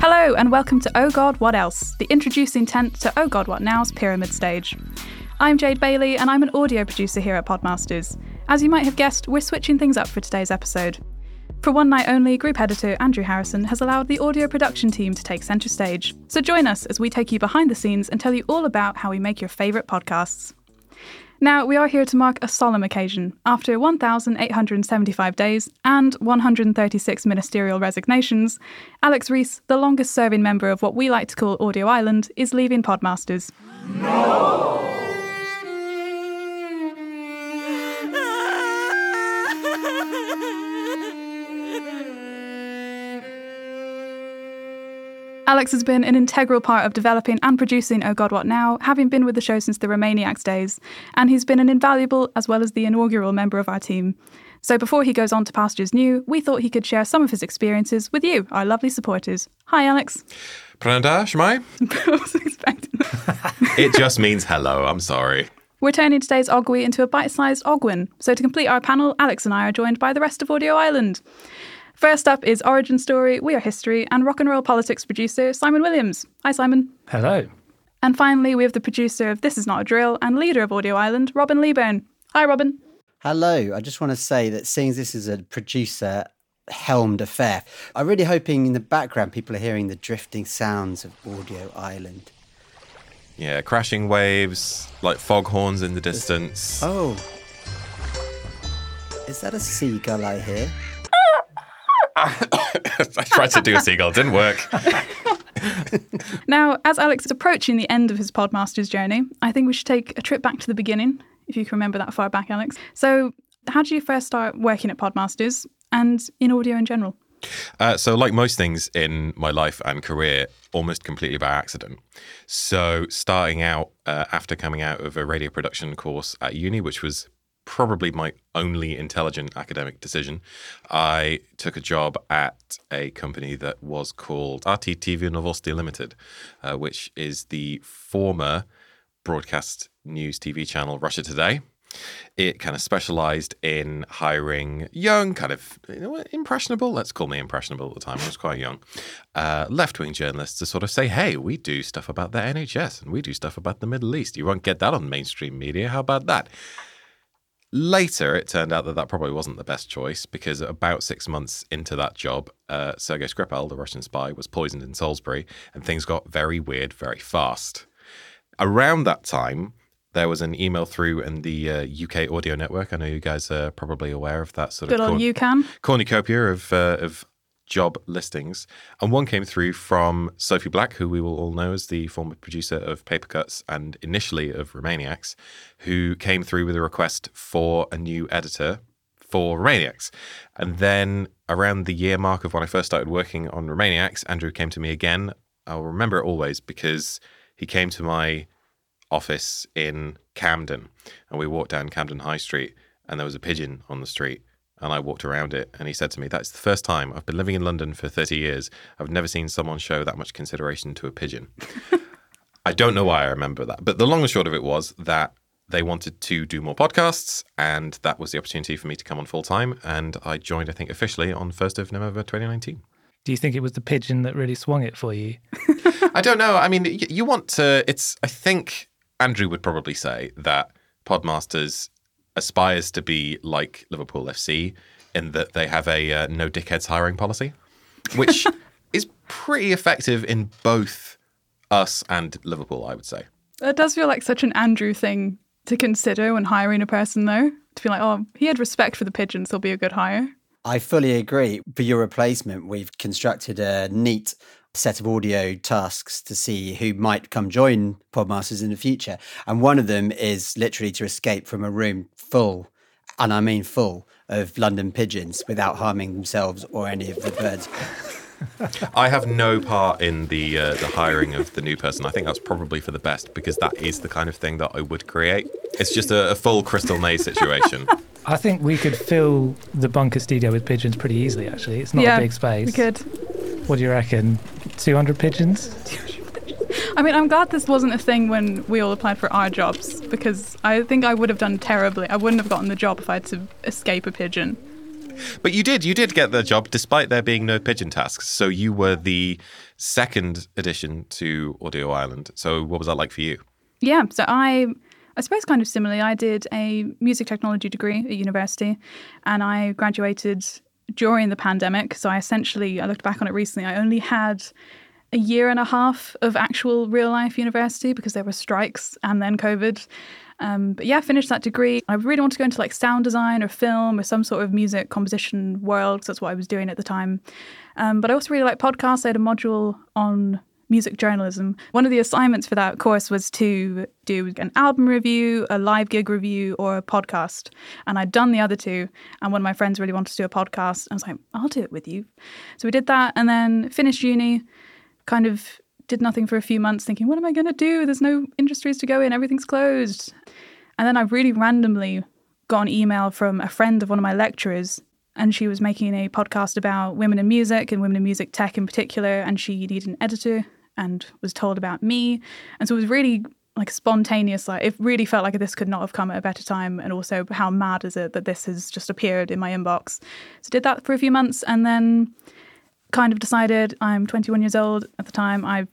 Hello, and welcome to Oh God, What Else, the introducing tent to Oh God, What Now's pyramid stage. I'm Jade Bailey, and I'm an audio producer here at Podmasters. As you might have guessed, we're switching things up for today's episode. For one night only, group editor Andrew Harrison has allowed the audio production team to take centre stage. So join us as we take you behind the scenes and tell you all about how we make your favourite podcasts. Now, we are here to mark a solemn occasion. After 1,875 days and 136 ministerial resignations, Alex Rees, the longest serving member of what we like to call Audio Island, is leaving Podmasters. No! Alex has been an integral part of developing and producing Oh God What Now, having been with the show since the Remainiacs days, and he's been an invaluable as well as the inaugural member of our team. So before he goes on to pastures new, we thought he could share some of his experiences with you, our lovely supporters. Hi, Alex. Pranada, Shmai? I was expecting It just means hello, I'm sorry. We're turning today's Ogwy into a bite-sized Ogwin. So to complete our panel, Alex and I are joined by the rest of Audio Island. First up is Origin Story, We Are History, and rock and roll politics producer Simon Williams. Hi, Simon. Hello. And finally, we have the producer of This Is Not a Drill and leader of Audio Island, Robin Leeburn. Hi, Robin. Hello. I just want to say that seeing this is a producer helmed affair, I'm really hoping in the background people are hearing the drifting sounds of Audio Island. Yeah, crashing waves, like foghorns in the distance. Oh. Is that a seagull I hear? I tried to do a seagull, didn't work. now, as Alex is approaching the end of his Podmasters journey, I think we should take a trip back to the beginning, if you can remember that far back, Alex. So, how did you first start working at Podmasters and in audio in general? Uh, so, like most things in my life and career, almost completely by accident. So, starting out uh, after coming out of a radio production course at uni, which was probably my only intelligent academic decision. I took a job at a company that was called RT TV Novosti Limited, uh, which is the former broadcast news TV channel Russia Today. It kind of specialized in hiring young, kind of you know, impressionable, let's call me impressionable at the time, I was quite young, uh, left wing journalists to sort of say, hey, we do stuff about the NHS and we do stuff about the Middle East. You won't get that on mainstream media. How about that? Later, it turned out that that probably wasn't the best choice because about six months into that job, uh, Sergei Skripal, the Russian spy, was poisoned in Salisbury, and things got very weird very fast. Around that time, there was an email through in the uh, UK audio network. I know you guys are probably aware of that sort Good of corn- you can cornucopia of uh, of job listings. And one came through from Sophie Black, who we will all know as the former producer of Paper Cuts and initially of Remainiacs, who came through with a request for a new editor for Remainiacs. And then around the year mark of when I first started working on Remainiacs, Andrew came to me again. I'll remember it always because he came to my office in Camden and we walked down Camden High Street and there was a pigeon on the street and I walked around it. And he said to me, That's the first time I've been living in London for 30 years. I've never seen someone show that much consideration to a pigeon. I don't know why I remember that. But the long and short of it was that they wanted to do more podcasts, and that was the opportunity for me to come on full time. And I joined, I think, officially on 1st of November 2019. Do you think it was the pigeon that really swung it for you? I don't know. I mean, you want to, it's, I think Andrew would probably say that Podmasters aspires to be like Liverpool FC in that they have a uh, no dickheads hiring policy, which is pretty effective in both us and Liverpool, I would say. It does feel like such an Andrew thing to consider when hiring a person, though. To be like, oh, he had respect for the pigeons, he'll be a good hire. I fully agree. For your replacement, we've constructed a neat set of audio tasks to see who might come join Podmasters in the future. And one of them is literally to escape from a room full, and I mean full, of London pigeons without harming themselves or any of the birds. I have no part in the uh, the hiring of the new person. I think that's probably for the best because that is the kind of thing that I would create. It's just a, a full Crystal Maze situation. I think we could fill the bunker studio with pigeons pretty easily, actually. It's not yeah, a big space. We could. What do you reckon? 200 pigeons? I mean, I'm glad this wasn't a thing when we all applied for our jobs because I think I would have done terribly. I wouldn't have gotten the job if I had to escape a pigeon. But you did, you did get the job despite there being no pigeon tasks. So you were the second addition to Audio Island. So what was that like for you? Yeah, so I I suppose kind of similarly, I did a music technology degree at university and I graduated during the pandemic. So I essentially I looked back on it recently, I only had a year and a half of actual real life university because there were strikes and then COVID. Um, but yeah, finished that degree. I really want to go into like sound design or film or some sort of music composition world because that's what I was doing at the time. Um, but I also really like podcasts. I had a module on music journalism. One of the assignments for that course was to do an album review, a live gig review, or a podcast. And I'd done the other two. And one of my friends really wanted to do a podcast. I was like, I'll do it with you. So we did that and then finished uni, kind of did nothing for a few months, thinking, what am I going to do? There's no industries to go in, everything's closed. And then I really randomly got an email from a friend of one of my lecturers and she was making a podcast about women in music and women in music tech in particular and she needed an editor and was told about me and so it was really like spontaneous like it really felt like this could not have come at a better time and also how mad is it that this has just appeared in my inbox so did that for a few months and then kind of decided i'm 21 years old at the time i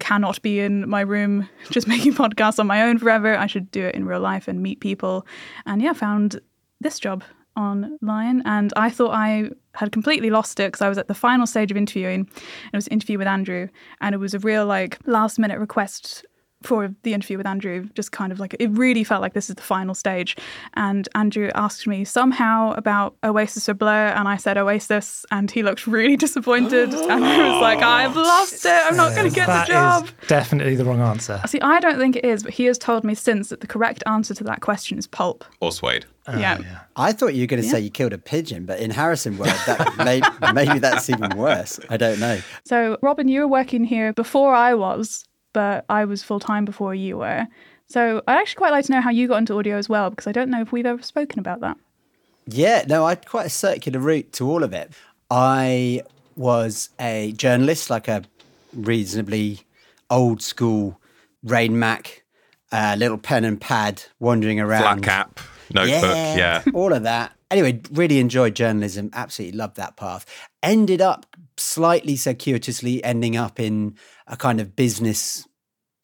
cannot be in my room just making podcasts on my own forever. I should do it in real life and meet people. And yeah, found this job online. And I thought I had completely lost it because I was at the final stage of interviewing. And it was an interview with Andrew. And it was a real like last minute request for the interview with Andrew, just kind of like it really felt like this is the final stage. And Andrew asked me somehow about Oasis or Blur, and I said Oasis, and he looked really disappointed. and he was like, I've lost it. I'm not going to get That the job. is definitely the wrong answer. See, I don't think it is, but he has told me since that the correct answer to that question is pulp. Or Suede? Ah, yeah. I thought you were going to say you killed a pigeon, but in Harrison world, that may, maybe that's even worse. I don't know. So, Robin, you were working here before I was, but I was full time before you were. So, I'd actually quite like to know how you got into audio as well, because I don't know if we've ever spoken about that. Yeah, no, I had quite a circular route to all of it. I was a journalist, like a reasonably old school Rain Mac, uh, little pen and pad, wandering around. Flat cap, notebook, yeah. all of that. Anyway, really enjoyed journalism. Absolutely loved that path. Ended up slightly circuitously ending up in a kind of business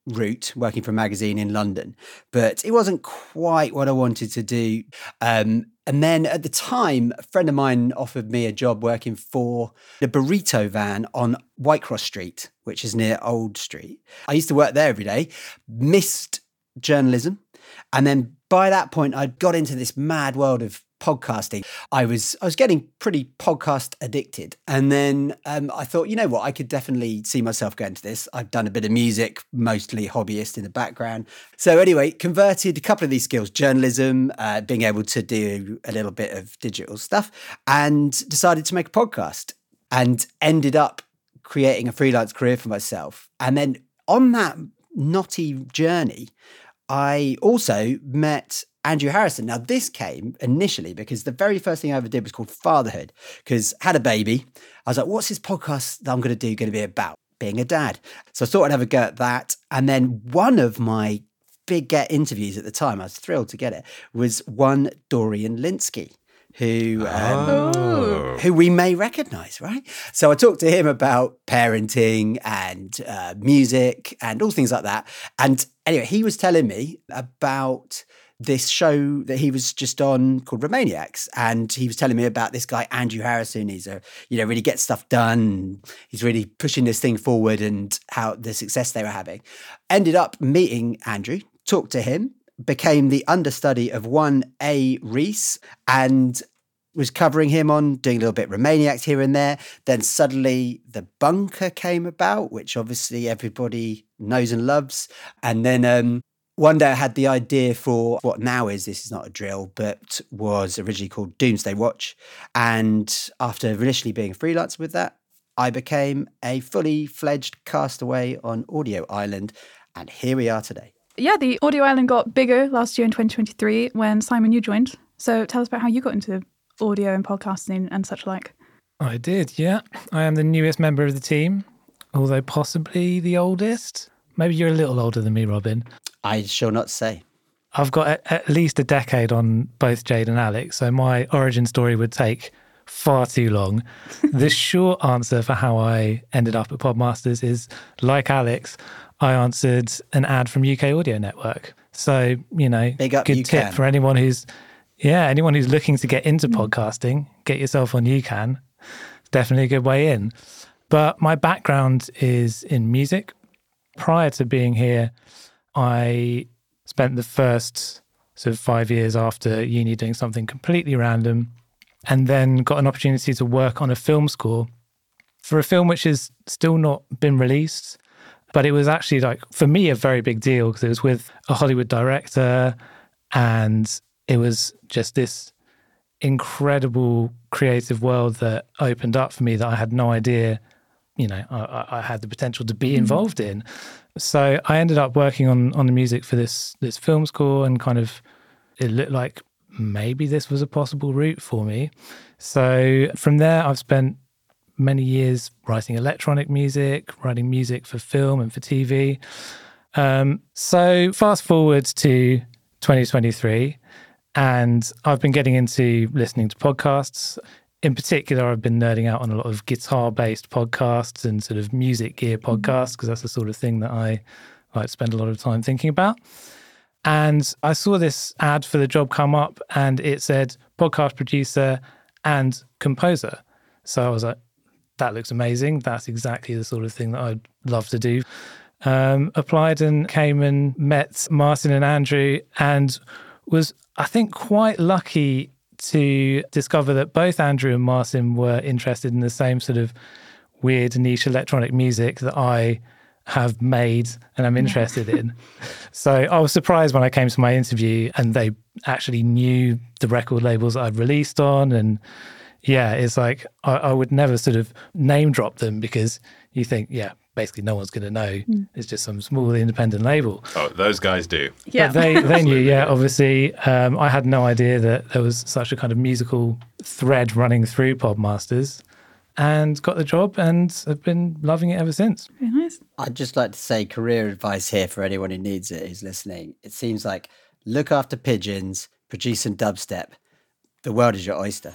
route, working for a magazine in London, but it wasn't quite what I wanted to do. Um, and then at the time, a friend of mine offered me a job working for the burrito van on Whitecross Street, which is near Old Street. I used to work there every day, missed journalism. And then by that point, I'd got into this mad world of podcasting. I was I was getting pretty podcast addicted, and then um, I thought, you know what, I could definitely see myself going to this. I've done a bit of music, mostly hobbyist in the background. So anyway, converted a couple of these skills: journalism, uh, being able to do a little bit of digital stuff, and decided to make a podcast. And ended up creating a freelance career for myself. And then on that knotty journey, I also met Andrew Harrison. Now, this came initially because the very first thing I ever did was called Fatherhood, because had a baby. I was like, what's this podcast that I'm going to do going to be about? Being a dad. So I thought I'd have a go at that. And then one of my big get interviews at the time, I was thrilled to get it, was one Dorian Lynskey. Who um, Oh. who we may recognize, right? So I talked to him about parenting and uh, music and all things like that. And anyway, he was telling me about this show that he was just on called Remainiacs. And he was telling me about this guy, Andrew Harrison. He's a, you know, really gets stuff done. He's really pushing this thing forward and how the success they were having. Ended up meeting Andrew, talked to him, became the understudy of one A. Rees and was covering him on doing a little bit Remainiacs here and there. Then suddenly the bunker came about, which obviously everybody knows and loves. And then um, one day I had the idea for what now is this is not a drill, but was originally called Doomsday Watch. And after initially being a freelancer with that, I became a fully fledged castaway on Audio Island. And here we are today. Yeah, the Audio Island got bigger last year in 2023 when Simon, you joined. So tell us about how you got into audio and podcasting and such like. I did, yeah. I am the newest member of the team, although possibly the oldest. Maybe you're a little older than me, Robin. I shall not say. I've got at, least a decade on both Jade and Alex, so my origin story would take far too long. the short answer for how I ended up at Podmasters is like Alex, I answered an ad from UK Audio Network. So, you know, Big up good tip for anyone who's yeah, anyone who's looking to get into mm. podcasting, get yourself on UKAN. Definitely a good way in. But my background is in music. Prior to being here, I spent the first sort of five years after uni doing something completely random and then got an opportunity to work on a film score for a film which has still not been released. But it was actually like, for me, a very big deal because it was with a Hollywood director and it was just this incredible creative world that opened up for me that I had no idea, you know, I- I, I had the potential to be mm. involved in. So I ended up working on on the music for this this film score, and kind of it looked like maybe this was a possible route for me. So from there, I've spent many years writing electronic music, writing music for film and for TV. Um, so fast forward to 2023, and I've been getting into listening to podcasts. In particular, I've been nerding out on a lot of guitar based podcasts and sort of music gear podcasts because that's the sort of thing that I like spend a lot of time thinking about. And I saw this ad for the job come up and it said podcast producer and composer. So I was like, that looks amazing. That's exactly the sort of thing that I'd love to do. Um, applied and came and met Martin and Andrew and was, I think, quite lucky to discover that both Andrew and Martin were interested in the same sort of weird niche electronic music that I have made and I'm interested in. So I was surprised when I came to my interview and they actually knew the record labels that I'd released on. And yeah, it's like I, I would never sort of name drop them because you think, yeah, basically no one's going to know. It's just some small independent label. Oh, those guys do. Yeah. But they, they knew, yeah, obviously. Um, I had no idea that there was such a kind of musical thread running through Podmasters and got the job and have been loving it ever since. Very nice. I'd just like to say career advice here for anyone who needs it who's listening. It seems like look after pigeons, produce some dubstep. The world is your oyster.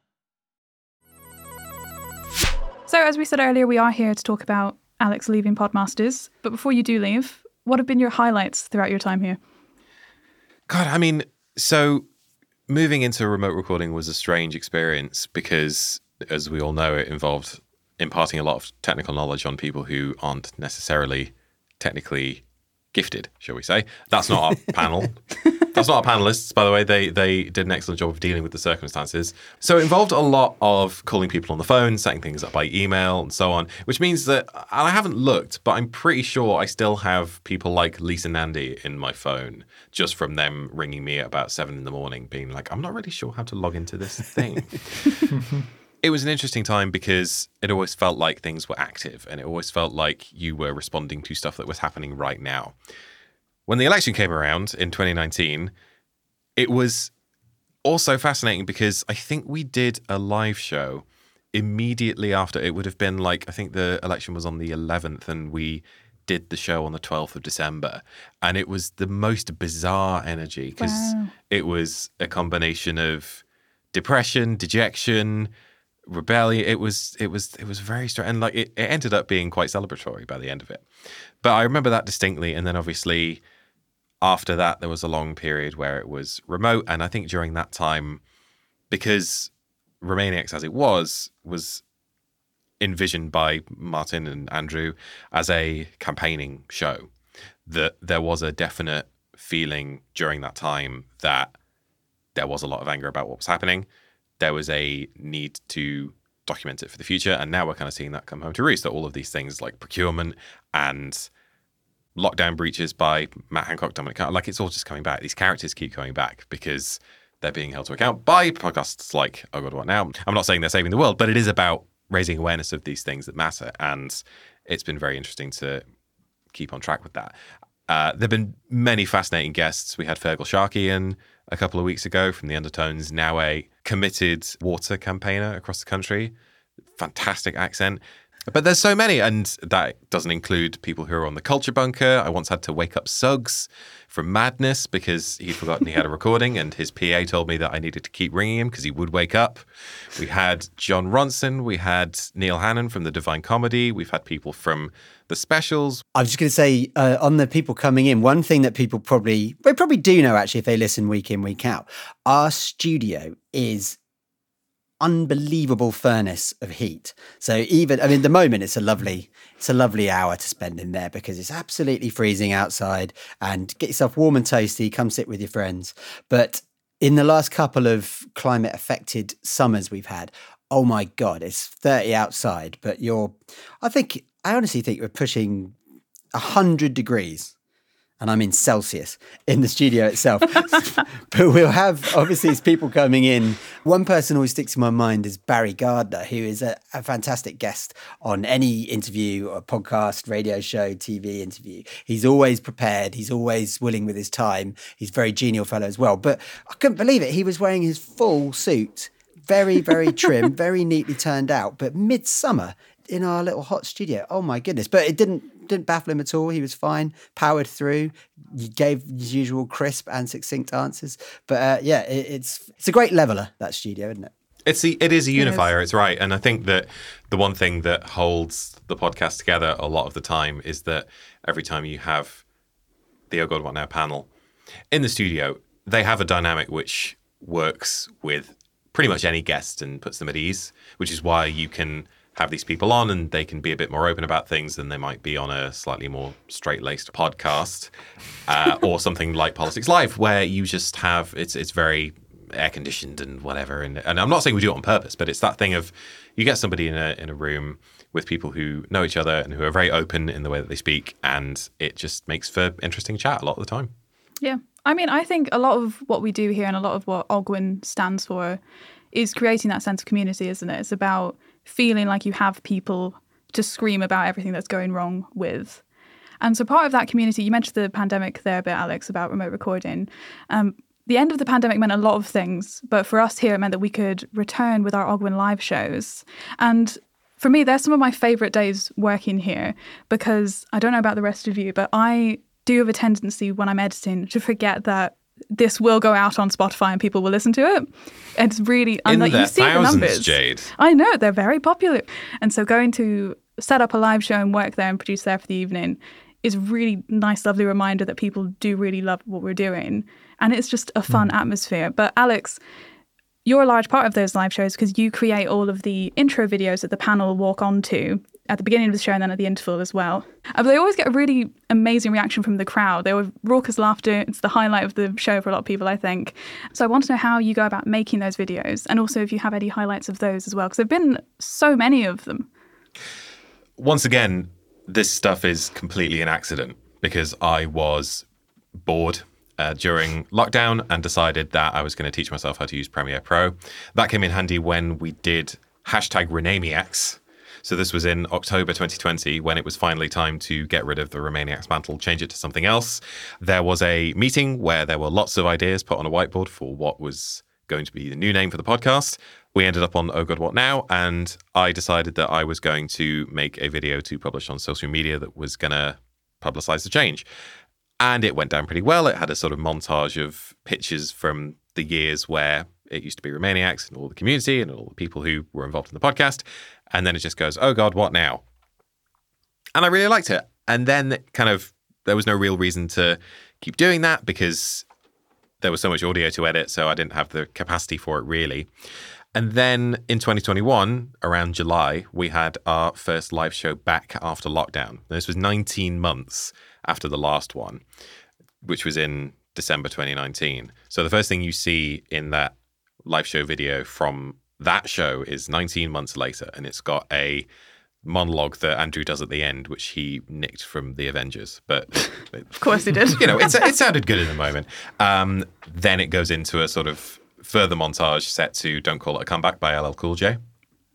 So, as we said earlier, we are here to talk about Alex leaving Podmasters. But before you do leave, what have been your highlights throughout your time here? God, I mean, so moving into remote recording was a strange experience because, as we all know, it involved imparting a lot of technical knowledge on people who aren't necessarily technically gifted, shall we say. That's not our panel. That's not our panelists, by the way. They they did an excellent job of dealing with the circumstances. So it involved a lot of calling people on the phone, setting things up by email, and so on. Which means that and I haven't looked, but I'm pretty sure I still have people like Lisa Nandy in my phone just from them ringing me at about seven in the morning, being like, "I'm not really sure how to log into this thing." it was an interesting time because it always felt like things were active and it always felt like you were responding to stuff that was happening right now. When the election came around in 2019, it was also fascinating because I think we did a live show immediately after. It would have been like, I think the election was on the 11th and we did the show on the 12th of December. And it was the most bizarre energy because Wow. it was a combination of depression, dejection, rebellion. It was it was it was very strange, and like it, it ended up being quite celebratory by the end of it. But I remember that distinctly, and then obviously after that there was a long period where it was remote, and I think during that time, because Remainiacs as it was was envisioned by Martin and Andrew as a campaigning show, that there was a definite feeling during that time that there was a lot of anger about what was happening. There was a need to document it for the future. And now we're kind of seeing that come home to roost that all of these things like procurement and lockdown breaches by Matt Hancock, Dominic Carter, like it's all just coming back. These characters keep coming back because they're being held to account by podcasts like Oh God, What Now? I'm not saying they're saving the world, but it is about raising awareness of these things that matter. And it's been very interesting to keep on track with that. Uh, there have been many fascinating guests. We had Feargal Sharkey in a couple of weeks ago from the Undertones, now a committed water campaigner across the country. Fantastic accent. But there's so many, and that doesn't include people who are on the culture bunker. I once had to wake up Suggs from madness because he'd forgotten he had a recording, and his PA told me that I needed to keep ringing him because he would wake up. We had Jon Ronson, we had Neil Hannon from the Divine Comedy, we've had people from the specials. I was just going to say uh, on the people coming in, one thing that people probably they probably do know actually if they listen week in week out, our studio is unbelievable furnace of heat. So even I mean the moment it's a lovely it's a lovely hour to spend in there because it's absolutely freezing outside and get yourself warm and toasty, come sit with your friends. But in the last couple of climate affected summers we've had, oh my god, it's 30 outside, but you're I think I honestly think we're pushing 100 degrees and I'm in Celsius in the studio itself. but we'll have obviously it's people coming in. One person always sticks in my mind is Barry Gardiner, who is a, a fantastic guest on any interview or podcast, radio show, TV interview. He's always prepared. He's always willing with his time. He's a very genial fellow as well. But I couldn't believe it. He was wearing his full suit very, very trim, very neatly turned out. But midsummer, in our little hot studio. Oh my goodness! But it didn't didn't baffle him at all. He was fine, powered through. He gave his usual crisp and succinct answers. But uh, yeah, it, it's it's a great leveler that studio, isn't it? It's the, it is a unifier. It is. It's right, and I think that the one thing that holds the podcast together a lot of the time is that every time you have the Oh God What Now panel in the studio, they have a dynamic which works with pretty much any guest and puts them at ease, which is why you can have these people on and they can be a bit more open about things than they might be on a slightly more straight laced podcast uh, or something like Politics Live, where you just have it's it's very air conditioned and whatever. And, and I'm not saying we do it on purpose, but it's that thing of you get somebody in a in a room with people who know each other and who are very open in the way that they speak, and it just makes for interesting chat a lot of the time. Yeah. I mean, I think a lot of what we do here and a lot of what Ogwen stands for is creating that sense of community, isn't it? It's about feeling like you have people to scream about everything that's going wrong with. And so part of that community, you mentioned the pandemic there a bit, Alex, about remote recording. Um, the end of the pandemic meant a lot of things, but for us here, it meant that we could return with our Ogwen live shows. And for me, they're some of my favorite days working here because I don't know about the rest of you, but I do have a tendency when I'm editing to forget that this will go out on Spotify and people will listen to it. It's really in like, you see the numbers. Jade. I know they're very popular, and so going to set up a live show and work there and produce there for the evening is really nice, lovely reminder that people do really love what we're doing, and it's just a fun mm. atmosphere. But Alex. You're a large part of those live shows because you create all of the intro videos that the panel walk onto at the beginning of the show and then at the interval as well. Uh, but they always get a really amazing reaction from the crowd. They were raucous laughter. It's the highlight of the show for a lot of people, I think. So I want to know how you go about making those videos and also if you have any highlights of those as well, because there have been so many of them. Once again, this stuff is completely an accident because I was bored uh, during lockdown and decided that I was going to teach myself how to use Premiere Pro. That came in handy when we did hashtag Renamiacs, so this was in October 2020 when it was finally time to get rid of the Remainiacs mantle, change it to something else. There was a meeting where there were lots of ideas put on a whiteboard for what was going to be the new name for the podcast. We ended up on Oh God What Now, and I decided that I was going to make a video to publish on social media that was going to publicize the change. And it went down pretty well. It had a sort of montage of pictures from the years where it used to be Remainiacs and all the community and all the people who were involved in the podcast. And then it just goes, oh God, what now? And I really liked it. And then kind of there was no real reason to keep doing that because there was so much audio to edit, so I didn't have the capacity for it really. And then in 2021, around July, we had our first live show back after lockdown. This was 19 months after the last one, which was in December 2019. So the first thing you see in that live show video from that show is 19 months later, and it's got a monologue that Andrew does at the end, which he nicked from the Avengers. But of course he did. you know, it, it sounded good in the moment. Um, then it goes into a sort of further montage set to "Don't Call It a Comeback" by LL Cool J.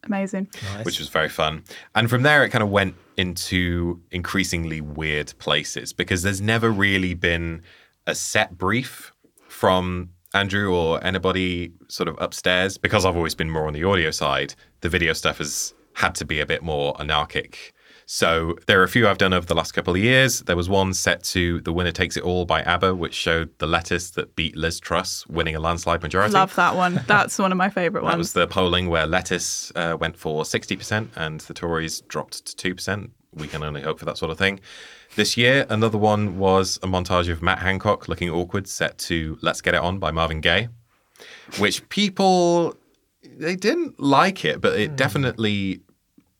Amazing. Nice. Which was very fun. And from there, it kind of went into increasingly weird places because there's never really been a set brief from Andrew or anybody sort of upstairs. Because I've always been more on the audio side, the video stuff has had to be a bit more anarchic. So there are a few I've done over the last couple of years. There was one set to The Winner Takes It All by ABBA, which showed the lettuce that beat Liz Truss, winning a landslide majority. Love that one. That's one of my favourite ones. That was the polling where lettuce uh, went for 60% and the Tories dropped to 2%. We can only hope for that sort of thing. This year, another one was a montage of Matt Hancock looking awkward set to Let's Get It On by Marvin Gaye, which people, they didn't like it, but it hmm. definitely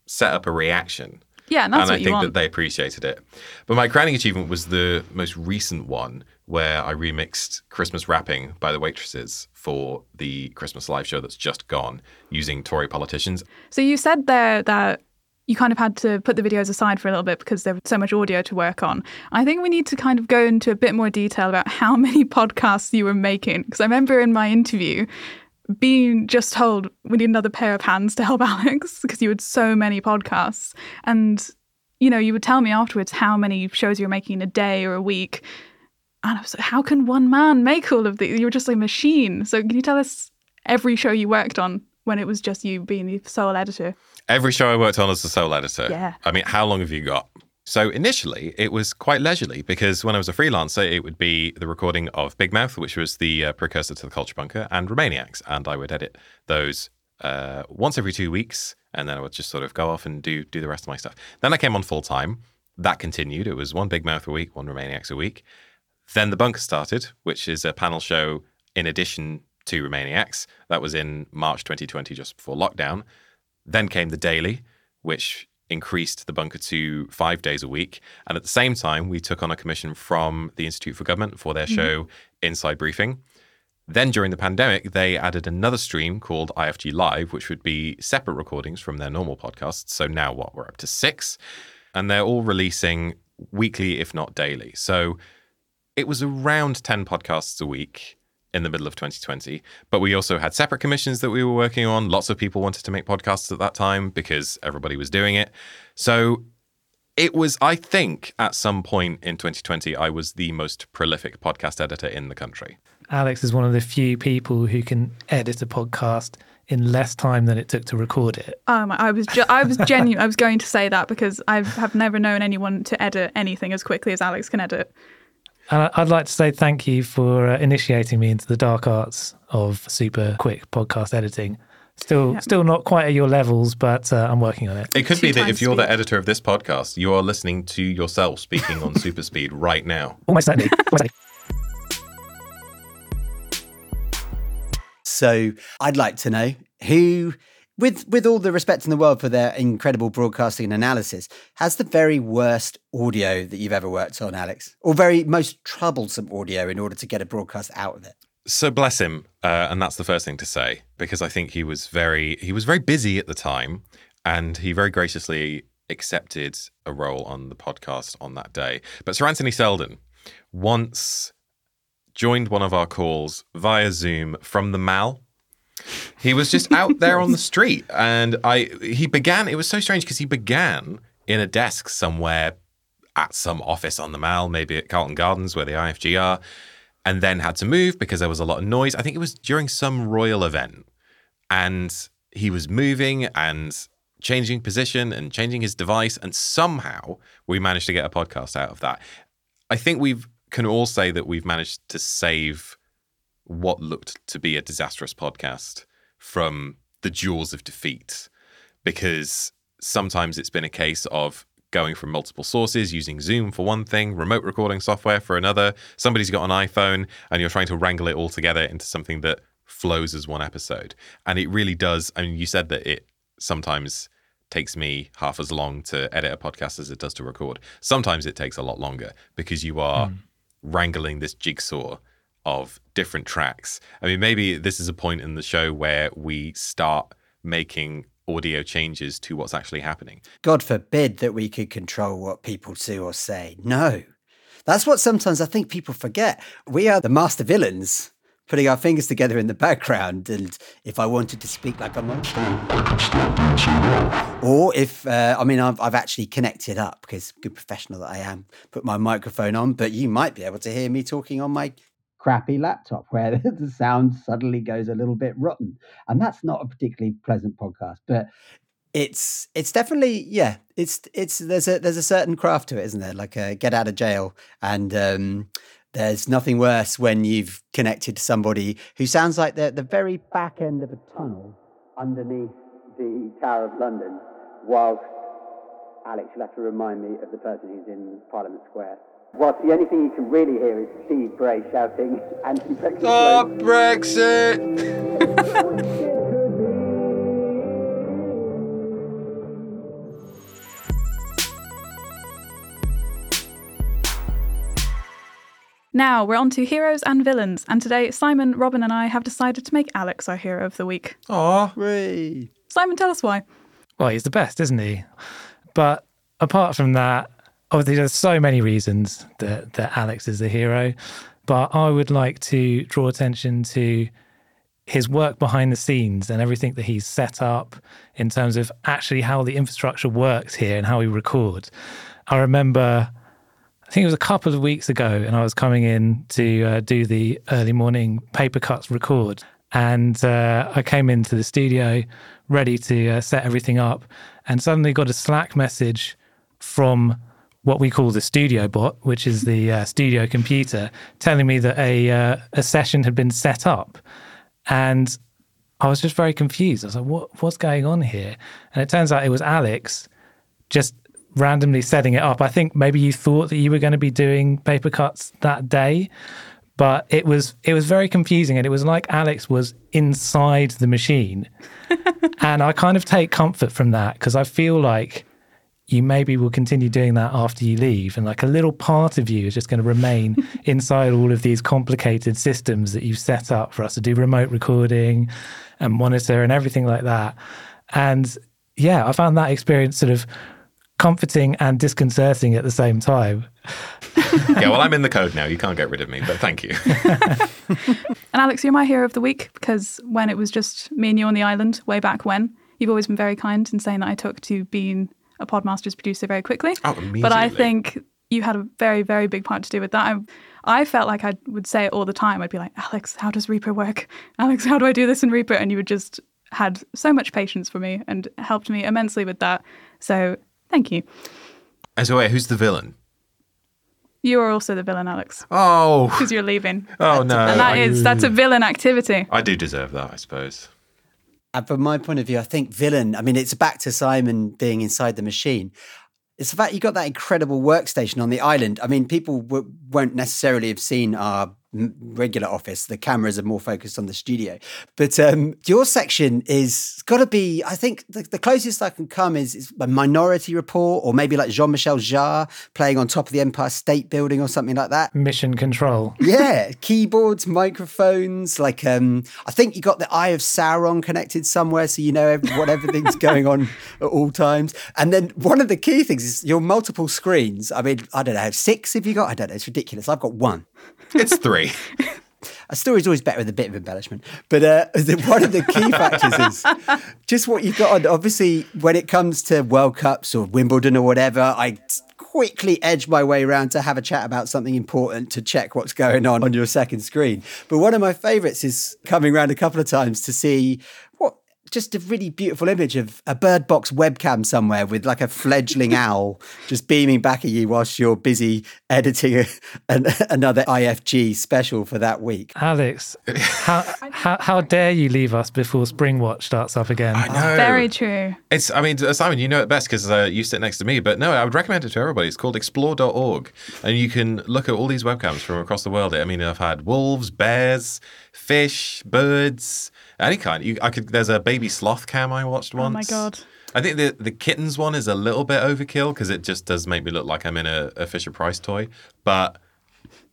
set up a reaction yeah, and that's and I think want. that they appreciated it. But my crowning achievement was the most recent one where I remixed Christmas Wrapping by the Waitresses for the Christmas live show that's just gone using Tory politicians. So you said there that you kind of had to put the videos aside for a little bit because there was so much audio to work on. I think we need to kind of go into a bit more detail about how many podcasts you were making. Because I remember in my interview being just told we need another pair of hands to help Alex because you had so many podcasts. And, you know, you would tell me afterwards how many shows you were making in a day or a week. And I was like, how can one man make all of these? You were just a machine. So can you tell us every show you worked on when it was just you being the sole editor? Every show I worked on as a sole editor. Yeah. I mean, how long have you got? So initially, it was quite leisurely because when I was a freelancer, it would be the recording of Big Mouth, which was the uh, precursor to the Culture Bunker, and Remainiacs, and I would edit those uh, once every two weeks, and then I would just sort of go off and do do the rest of my stuff. Then I came on full time. That continued. It was one Big Mouth a week, one Remainiacs a week. Then the Bunker started, which is a panel show in addition to Remainiacs. That was in March 2020, just before lockdown. Then came the Daily, which increased the bunker to five days a week. And at the same time, we took on a commission from the Institute for Government for their mm-hmm. show Inside Briefing. Then during the pandemic, they added another stream called IFG Live, which would be separate recordings from their normal podcasts. So now what? We're up to six. And they're all releasing weekly, if not daily. So it was around 10 podcasts a week in the middle of 2020. But we also had separate commissions that we were working on. Lots of people wanted to make podcasts at that time because everybody was doing it. So it was, I think, at some point in 2020, I was the most prolific podcast editor in the country. Alex is one of the few people who can edit a podcast in less time than it took to record it. Um, I was ju- I was genuine. I was going to say that because I have never known anyone to edit anything as quickly as Alex can edit. And I- I'd like to say thank you for uh, initiating me into the dark arts of super quick podcast editing. Still, Yeah. still not quite at your levels, but uh, I'm working on it. It could Two be that if you're the editor of this podcast, you are listening to yourself speaking on super speed right now. Almost certainly. Almost certainly. So I'd like to know who, with with all the respect in the world for their incredible broadcasting and analysis, has the very worst audio that you've ever worked on, Alex, or very most troublesome audio in order to get a broadcast out of it. So bless him, uh, and that's the first thing to say because I think he was very he was very busy at the time, and he very graciously accepted a role on the podcast on that day. But Sir Anthony Seldon once joined one of our calls via Zoom from the Mall. He was just out there on the street, and I he began. It was so strange because he began in a desk somewhere at some office on the Mall, maybe at Carlton Gardens where the IFG are, and then had to move because there was a lot of noise. I think it was during some royal event, and he was moving and changing position and changing his device, and somehow we managed to get a podcast out of that. I think we've can all say that we've managed to save what looked to be a disastrous podcast from the jaws of defeat because sometimes it's been a case of going from multiple sources using Zoom for one thing, remote recording software for another. Somebody's got an iPhone and you're trying to wrangle it all together into something that flows as one episode. And it really does. I mean, you said that it sometimes takes me half as long to edit a podcast as it does to record. Sometimes it takes a lot longer because you are mm. wrangling this jigsaw of different tracks. I mean, maybe this is a point in the show where we start making audio changes to what's actually happening. God forbid that we could control what people do or say. No. That's what sometimes I think people forget. We are the master villains putting our fingers together in the background. And if I wanted to speak like a monster, or if, uh, I mean, I've, I've actually connected up because good professional that I am, put my microphone on, but you might be able to hear me talking on my crappy laptop where the sound suddenly goes a little bit rotten. And that's not a particularly pleasant podcast, but it's it's definitely yeah it's it's there's a there's a certain craft to it isn't there like a get out of jail and um there's nothing worse when you've connected to somebody who sounds like they're at the very back end of a tunnel underneath the Tower of London, whilst Alex, you'll have to remind me of the person who's in Parliament Square. Whilst the only thing you can really hear is Steve Bray shouting anti-Brexit. Stop Brexit! Now we're on to heroes and villains, and today Simon, Robin, and I have decided to make Alex our hero of the week. Aw, Ray. Simon, tell us why. Well, he's the best, isn't he? But apart from that, obviously there's so many reasons that, that Alex is a hero. But I would like to draw attention to his work behind the scenes and everything that he's set up in terms of actually how the infrastructure works here and how we record. I remember I think it was a couple of weeks ago, and I was coming in to uh, do the early morning paper cuts record. And uh, I came into the studio ready to uh, set everything up, and suddenly got a Slack message from what we call the studio bot, which is the uh, studio computer, telling me that a uh, a session had been set up. And I was just very confused. I was like, "What? What's going on here?" And it turns out it was Alex just randomly setting it up. I think maybe you thought that you were going to be doing paper cuts that day, but it was it was very confusing and it was like Alex was inside the machine. and I kind of take comfort from that because I feel like you maybe will continue doing that after you leave and like a little part of you is just going to remain inside all of these complicated systems that you've set up for us to do remote recording and monitor and everything like that. And yeah, I found that experience sort of comforting and disconcerting at the same time. yeah, well, I'm in the code now. You can't get rid of me, but thank you. and Alex, you're my hero of the week because when it was just me and you on the island way back when, you've always been very kind in saying that I took to being a Podmasters producer very quickly. Oh, immediately. But I think you had a very, very big part to do with that. I, I felt like I would say it all the time. I'd be like, Alex, how does Reaper work? Alex, how do I do this in Reaper? And you would just had so much patience for me and helped me immensely with that. So Thank you. And so, wait, who's the villain? You are also the villain, Alex. Oh, because you're leaving. Oh no, and that is that's a villain activity. I do deserve that, I suppose. And from my point of view, I think villain. I mean, it's back to Simon being inside the machine. It's the fact you got that incredible workstation on the island. I mean, people w- won't necessarily have seen our regular office. The cameras are more focused on the studio. But um, your section is got to be, I think, the, the, closest I can come is, is a Minority Report or maybe like Jean Michel Jarre playing on top of the Empire State Building or something like that. Mission Control. Yeah, keyboards, microphones. Like, um, I think you got the Eye of Sauron connected somewhere, so you know every, what everything's going on at all times. And then one of the key things is your multiple screens. I mean, I don't know, six have you got? I don't know. It's ridiculous. I've got one. It's three. a story's always better with a bit of embellishment. But uh, one of the key factors is just what you've got on. Obviously, when it comes to World Cups or Wimbledon or whatever, I quickly edge my way around to have a chat about something important to check what's going on on your second screen. But one of my favorites is coming around a couple of times to see just a really beautiful image of a bird box webcam somewhere with like a fledgling owl just beaming back at you whilst you're busy editing a, an, another IFG special for that week. Alex, how, how how dare you leave us before Springwatch starts up again? I know. Very true. It's, I mean, Simon, you know it best because uh, you sit next to me, but no, I would recommend it to everybody. It's called explore.org. And you can look at all these webcams from across the world. I mean, I've had wolves, bears, fish, birds, any kind. You, I could. There's a baby sloth cam I watched once. Oh my God. I think the the kittens one is a little bit overkill because it just does make me look like I'm in a, a Fisher Price toy, but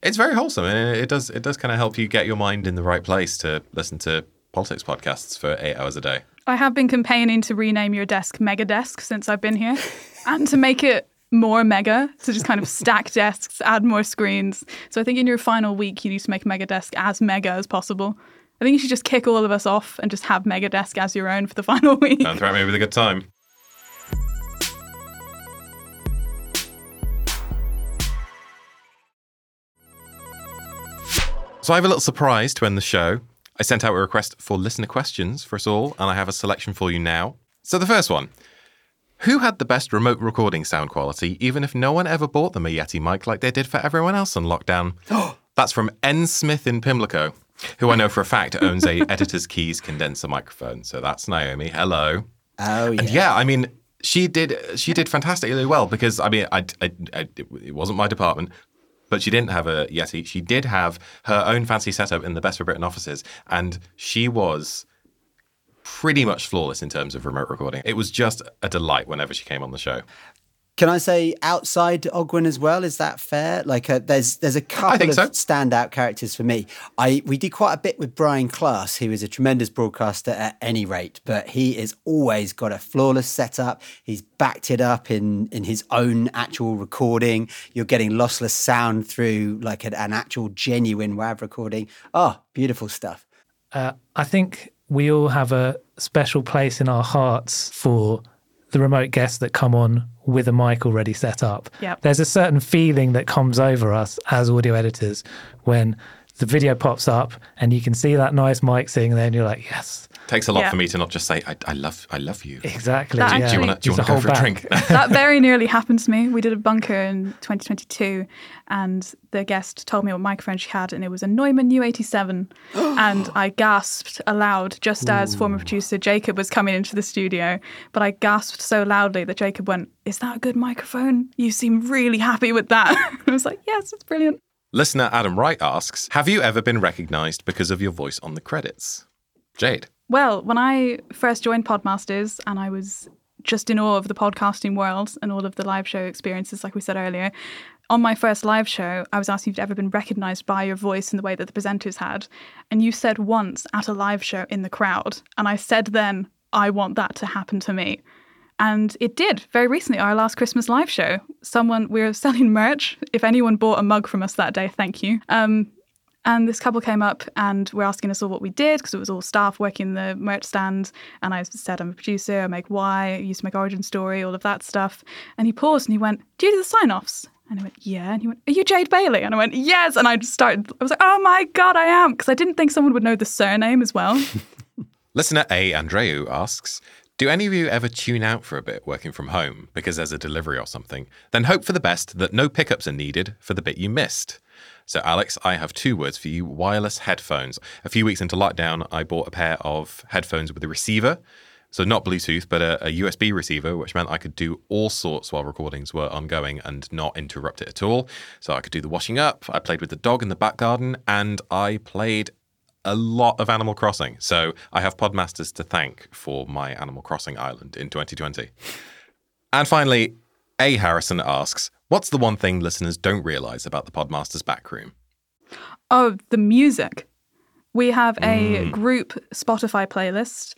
it's very wholesome and it does it does kind of help you get your mind in the right place to listen to politics podcasts for eight hours a day. I have been campaigning to rename your desk Mega Desk since I've been here and to make it more mega, to just kind of stack desks, add more screens. So I think in your final week, you need to make Mega Desk as mega as possible. I think you should just kick all of us off and just have Megadesk as your own for the final week. Don't threaten me with a good time. So I have a little surprise to end the show. I sent out a request for listener questions for us all, and I have a selection for you now. So the first one. Who had the best remote recording sound quality, even if no one ever bought them a Yeti mic like they did for everyone else on lockdown? That's from N. Smith in Pimlico, who I know for a fact owns a Editors Keys condenser microphone. So that's Naomi. Hello. Oh, yeah. And yeah, I mean, she did she did fantastically well because I mean, I, I, I, it wasn't my department, but she didn't have a Yeti. She did have her own fancy setup in the Best for Britain offices, and she was pretty much flawless in terms of remote recording. It was just a delight whenever she came on the show. Can I say outside Ogwen as well? Is that fair? Like, uh there's there's a couple of so. standout characters for me. I we did quite a bit with Brian Klaas, who is a tremendous broadcaster at any rate, but he has always got a flawless setup. He's backed it up in in his own actual recording. You're getting lossless sound through like an, an actual genuine WAV recording. Oh, beautiful stuff. Uh, I think we all have a special place in our hearts for the remote guests that come on with a mic already set up. Yep. There's a certain feeling that comes over us as audio editors when the video pops up and you can see that nice mic sitting there and you're like, yes, Takes a lot Yeah. for me to not just say I, I love I love you. exactly. That. Do you want to do you want to go whole for a drink? that very nearly happened to me. We did a bunker in 2022, and the guest told me what microphone she had, and it was a Neumann U87. and I gasped aloud just as former producer Jacob was coming into the studio. But I gasped so loudly that Jacob went, Is that a good microphone? You seem really happy with that. I was like, Yes, it's brilliant. Listener Adam Wright asks, "Have you ever been recognized because of your voice on the credits?" Jade. Well, when I first joined Podmasters and I was just in awe of the podcasting world and all of the live show experiences, like we said earlier, on my first live show, I was asked if you'd ever been recognized by your voice in the way that the presenters had. And you said once at a live show in the crowd. And I said then, I want that to happen to me. And it did very recently, our last Christmas live show. Someone, we were selling merch. If anyone bought a mug from us that day, thank you. Um, and this couple came up and were asking us all what we did because it was all staff working the merch stand. And I said, I'm a producer, I make Y, I used to make Origin Story, all of that stuff. And he paused and he went, Do you do the sign offs? And I went, Yeah. And he went, Are you Jade Bailey? And I went, Yes. And I just started, I was like, Oh my God, I am. Because I didn't think someone would know the surname as well. Listener A. Andreu asks Do any of you ever tune out for a bit working from home because there's a delivery or something? Then hope for the best that no pickups are needed for the bit you missed. So, Alex, I have two words for you wireless headphones. A few weeks into lockdown, I bought a pair of headphones with a receiver. So, not Bluetooth, but a, a USB receiver, which meant I could do all sorts while recordings were ongoing and not interrupt it at all. So, I could do the washing up, I played with the dog in the back garden, and I played a lot of Animal Crossing. So I have Podmasters to thank for my Animal Crossing island in 2020. And finally, A. Harrison asks, What's the one thing listeners don't realize about the Podmasters backroom? Oh, the music. We have a group Spotify playlist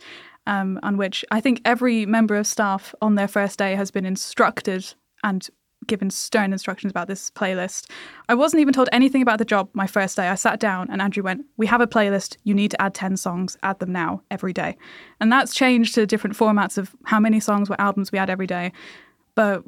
um, on which I think every member of staff on their first day has been instructed and given stern instructions about this playlist. I wasn't even told anything about the job my first day. I sat down and Andrew went, We have a playlist. You need to add 10 songs. Add them now, every day. And that's changed to different formats of how many songs, what albums we add every day. But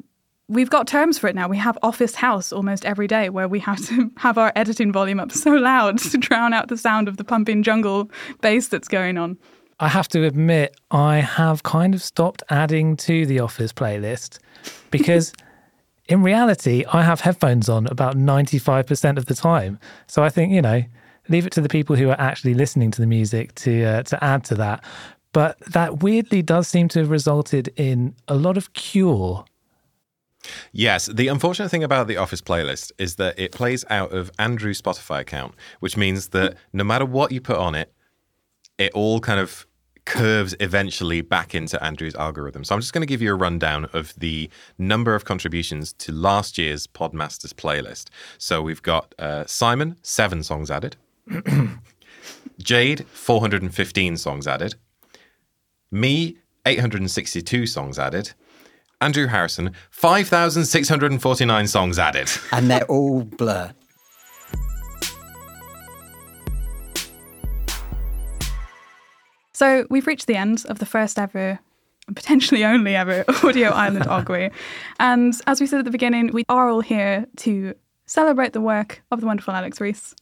we've got terms for it now. We have Office House almost every day where we have to have our editing volume up so loud to drown out the sound of the pumping jungle bass that's going on. I have to admit, I have kind of stopped adding to the Office playlist because in reality, I have headphones on about 95% of the time. So I think, you know, leave it to the people who are actually listening to the music to uh, to add to that. But that weirdly does seem to have resulted in a lot of cure. Yes, the unfortunate thing about the Office playlist is that it plays out of Andrew's Spotify account, which means that no matter what you put on it, it all kind of curves eventually back into Andrew's algorithm. So I'm just going to give you a rundown of the number of contributions to last year's Podmasters playlist. So we've got uh, Simon, seven songs added. Jade, 415 songs added. Me, 862 songs added. Andrew Harrison, 5,649 songs added. And they're all Blur. So we've reached the end of the first ever, potentially only ever, Audio Island Ogwe. And as we said at the beginning, we are all here to celebrate the work of the wonderful Alex Rees.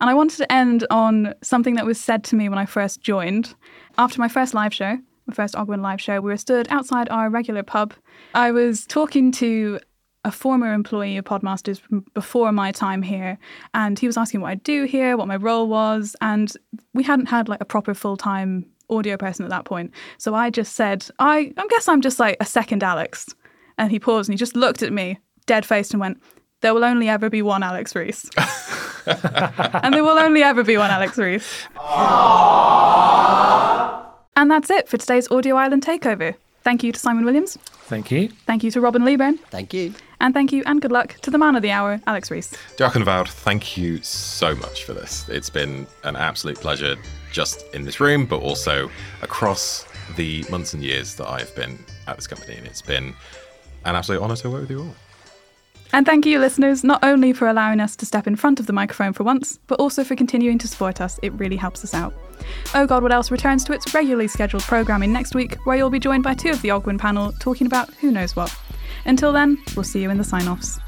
And I wanted to end on something that was said to me when I first joined. After my first live show, my first Ogwen live show, we were stood outside our regular pub. I was talking to a former employee of Podmasters before my time here, and he was asking what I do here, what my role was, and we hadn't had like a proper full time audio person at that point. So I just said, I, I guess I'm just like a second Alex. And he paused and he just looked at me, dead faced, and went, There will only ever be one Alex Rees. and there will only ever be one Alex Rees. And that's it for today's Audio Island Takeover. Thank you to Simon Williams. Thank you. Thank you to Robin Leeburn. Thank you. And thank you and good luck to the man of the hour, Alex Rees. Drachenwald, thank you so much for this. It's been an absolute pleasure just in this room, but also across the months and years that I've been at this company. And it's been an absolute honour to work with you all. And thank you, listeners, not only for allowing us to step in front of the microphone for once, but also for continuing to support us. It really helps us out. Oh God, What Else returns to its regularly scheduled programming next week, where you'll be joined by two of the Ogwin panel talking about who knows what. Until then, we'll see you in the sign offs.